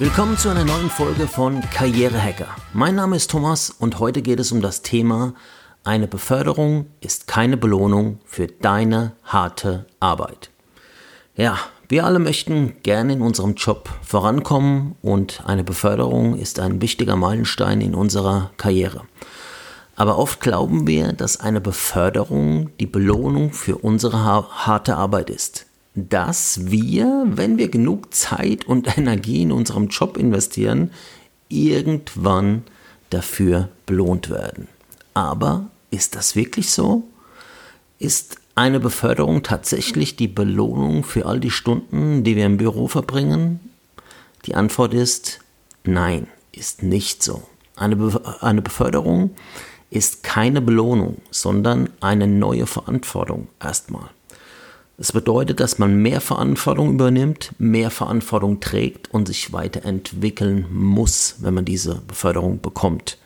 Willkommen zu einer neuen Folge von Karrierehacker. Mein Name ist Thomas und heute geht es um das Thema Eine Beförderung ist keine Belohnung für deine harte Arbeit. Ja, wir alle möchten gerne in unserem Job vorankommen und eine Beförderung ist ein wichtiger Meilenstein in unserer Karriere. Aber oft glauben wir, dass eine Beförderung die Belohnung für unsere harte Arbeit ist dass wir, wenn wir genug Zeit und Energie in unserem Job investieren, irgendwann dafür belohnt werden. Aber ist das wirklich so? Ist eine Beförderung tatsächlich die Belohnung für all die Stunden, die wir im Büro verbringen? Die Antwort ist nein, ist nicht so. Eine, Be eine Beförderung ist keine Belohnung, sondern eine neue Verantwortung erstmal. Es bedeutet, dass man mehr Verantwortung übernimmt, mehr Verantwortung trägt und sich weiterentwickeln muss, wenn man diese Beförderung bekommt.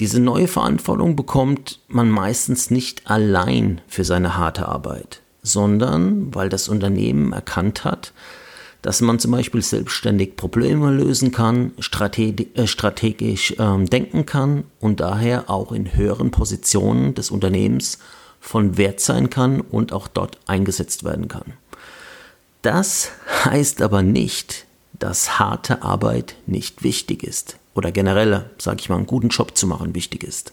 Diese neue Verantwortung bekommt man meistens nicht allein für seine harte Arbeit, sondern weil das Unternehmen erkannt hat, dass man zum Beispiel selbstständig Probleme lösen kann, äh, strategisch äh, denken kann und daher auch in höheren Positionen des Unternehmens von Wert sein kann und auch dort eingesetzt werden kann. Das heißt aber nicht, dass harte Arbeit nicht wichtig ist oder generell, sage ich mal, einen guten Job zu machen wichtig ist.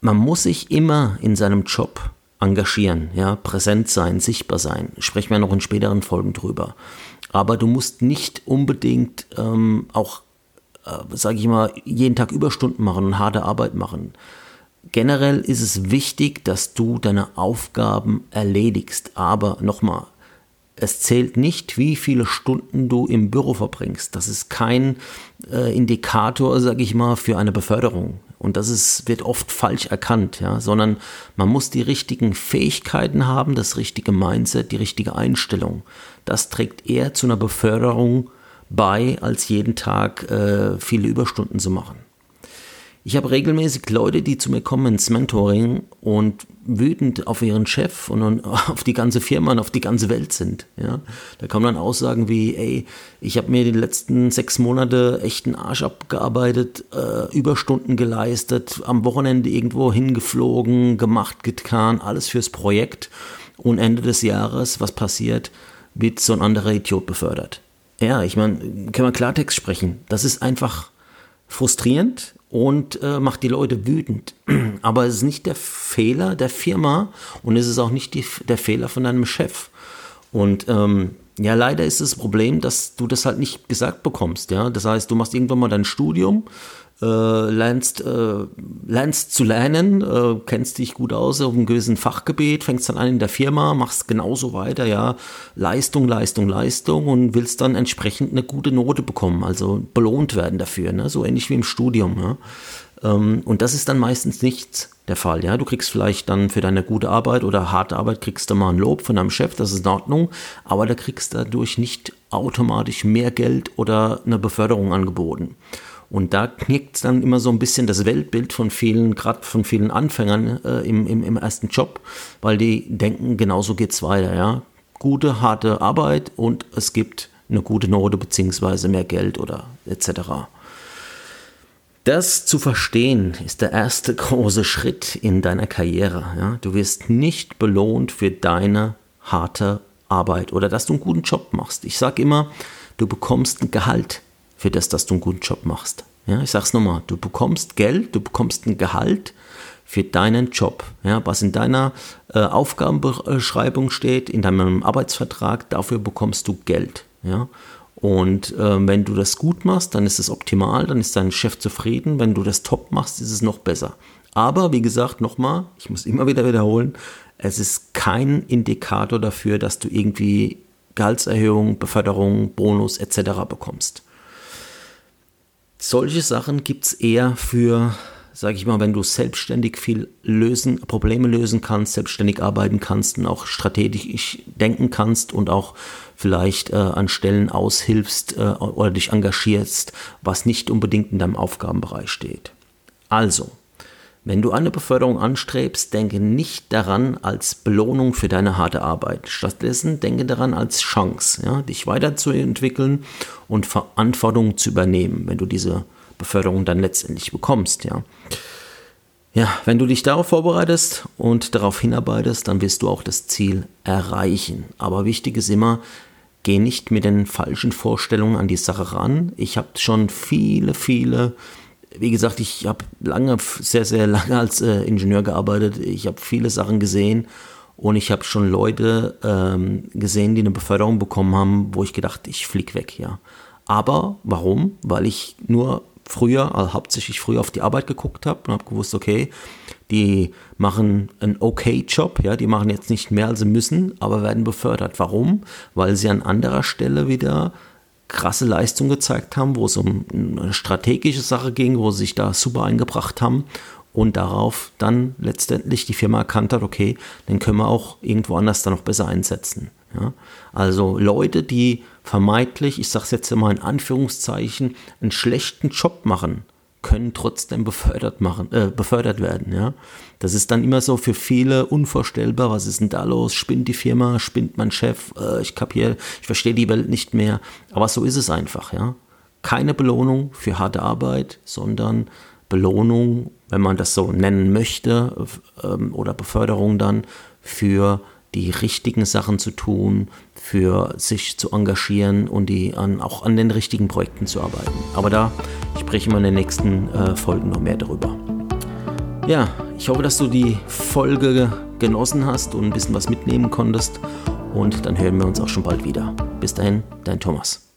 Man muss sich immer in seinem Job engagieren, ja, präsent sein, sichtbar sein. Sprechen wir noch in späteren Folgen drüber. Aber du musst nicht unbedingt ähm, auch, äh, sage ich mal, jeden Tag Überstunden machen und harte Arbeit machen. Generell ist es wichtig, dass du deine Aufgaben erledigst. Aber nochmal, es zählt nicht, wie viele Stunden du im Büro verbringst. Das ist kein äh, Indikator, sage ich mal, für eine Beförderung. Und das ist, wird oft falsch erkannt, ja, sondern man muss die richtigen Fähigkeiten haben, das richtige Mindset, die richtige Einstellung. Das trägt eher zu einer Beförderung bei, als jeden Tag äh, viele Überstunden zu machen. Ich habe regelmäßig Leute, die zu mir kommen ins Mentoring und wütend auf ihren Chef und auf die ganze Firma und auf die ganze Welt sind. Ja? Da kommen dann Aussagen wie, ey, ich habe mir die letzten sechs Monate echt einen Arsch abgearbeitet, äh, Überstunden geleistet, am Wochenende irgendwo hingeflogen, gemacht, getan, alles fürs Projekt. Und Ende des Jahres, was passiert, wird so ein anderer Idiot befördert. Ja, ich meine, können wir Klartext sprechen. Das ist einfach frustrierend und äh, macht die Leute wütend. Aber es ist nicht der Fehler der Firma und es ist auch nicht die, der Fehler von deinem Chef. Und ähm, ja, leider ist das Problem, dass du das halt nicht gesagt bekommst. Ja, das heißt, du machst irgendwann mal dein Studium, äh, lernst, äh, lernst zu lernen, äh, kennst dich gut aus auf einem gewissen Fachgebiet, fängst dann an in der Firma, machst genauso weiter, ja, Leistung, Leistung, Leistung und willst dann entsprechend eine gute Note bekommen, also belohnt werden dafür, ne? so ähnlich wie im Studium. Ja? Ähm, und das ist dann meistens nichts der Fall. Ja, du kriegst vielleicht dann für deine gute Arbeit oder harte Arbeit kriegst du mal ein Lob von deinem Chef, das ist in Ordnung, aber da kriegst du dadurch nicht automatisch mehr Geld oder eine Beförderung angeboten. Und da knickt dann immer so ein bisschen das Weltbild von vielen, gerade von vielen Anfängern äh, im, im, im ersten Job, weil die denken, genauso geht's weiter, ja. Gute, harte Arbeit und es gibt eine gute Note beziehungsweise mehr Geld oder etc. Das zu verstehen ist der erste große Schritt in deiner Karriere. Ja? Du wirst nicht belohnt für deine harte Arbeit oder dass du einen guten Job machst. Ich sage immer, du bekommst ein Gehalt für das, dass du einen guten Job machst. Ja, ich sag's nochmal, du bekommst Geld, du bekommst ein Gehalt für deinen Job. Ja, was in deiner äh, Aufgabenbeschreibung steht, in deinem Arbeitsvertrag, dafür bekommst du Geld. Ja, und äh, wenn du das gut machst, dann ist es optimal, dann ist dein Chef zufrieden. Wenn du das top machst, ist es noch besser. Aber wie gesagt, nochmal, ich muss immer wieder wiederholen, es ist kein Indikator dafür, dass du irgendwie Gehaltserhöhung, Beförderung, Bonus etc. bekommst. Solche Sachen gibt es eher für, sage ich mal, wenn du selbstständig viel lösen, Probleme lösen kannst, selbstständig arbeiten kannst und auch strategisch denken kannst und auch vielleicht äh, an Stellen aushilfst äh, oder dich engagierst, was nicht unbedingt in deinem Aufgabenbereich steht. Also, Wenn du eine Beförderung anstrebst, denke nicht daran als Belohnung für deine harte Arbeit. Stattdessen denke daran als Chance, ja, dich weiterzuentwickeln und Verantwortung zu übernehmen, wenn du diese Beförderung dann letztendlich bekommst. Ja. Ja, wenn du dich darauf vorbereitest und darauf hinarbeitest, dann wirst du auch das Ziel erreichen. Aber wichtig ist immer, geh nicht mit den falschen Vorstellungen an die Sache ran. Ich habe schon viele, viele wie gesagt, ich habe lange, sehr, sehr lange als äh, Ingenieur gearbeitet. Ich habe viele Sachen gesehen und ich habe schon Leute ähm, gesehen, die eine Beförderung bekommen haben, wo ich gedacht, ich flieg weg, ja. Aber warum? Weil ich nur früher, also hauptsächlich früher auf die Arbeit geguckt habe und habe gewusst, okay, die machen einen okay Job, ja, die machen jetzt nicht mehr als sie müssen, aber werden befördert. Warum? Weil sie an anderer Stelle wieder krasse Leistung gezeigt haben, wo es um eine strategische Sache ging, wo sie sich da super eingebracht haben und darauf dann letztendlich die Firma erkannt hat, okay, den können wir auch irgendwo anders dann noch besser einsetzen. Ja? Also Leute, die vermeintlich, ich sage es jetzt immer in Anführungszeichen, einen schlechten Job machen, können trotzdem befördert, machen, äh, befördert werden. Ja? Das ist dann immer so für viele unvorstellbar. Was ist denn da los? Spinnt die Firma? Spinnt mein Chef? Äh, ich kapiere, ich verstehe die Welt nicht mehr. Aber so ist es einfach. Ja? Keine Belohnung für harte Arbeit, sondern Belohnung, wenn man das so nennen möchte, äh, oder Beförderung dann für die richtigen Sachen zu tun, für sich zu engagieren und die an, auch an den richtigen Projekten zu arbeiten. Aber da sprechen wir in den nächsten äh, Folgen noch mehr darüber. Ja, ich hoffe, dass du die Folge genossen hast und ein bisschen was mitnehmen konntest. Und dann hören wir uns auch schon bald wieder. Bis dahin, dein Thomas.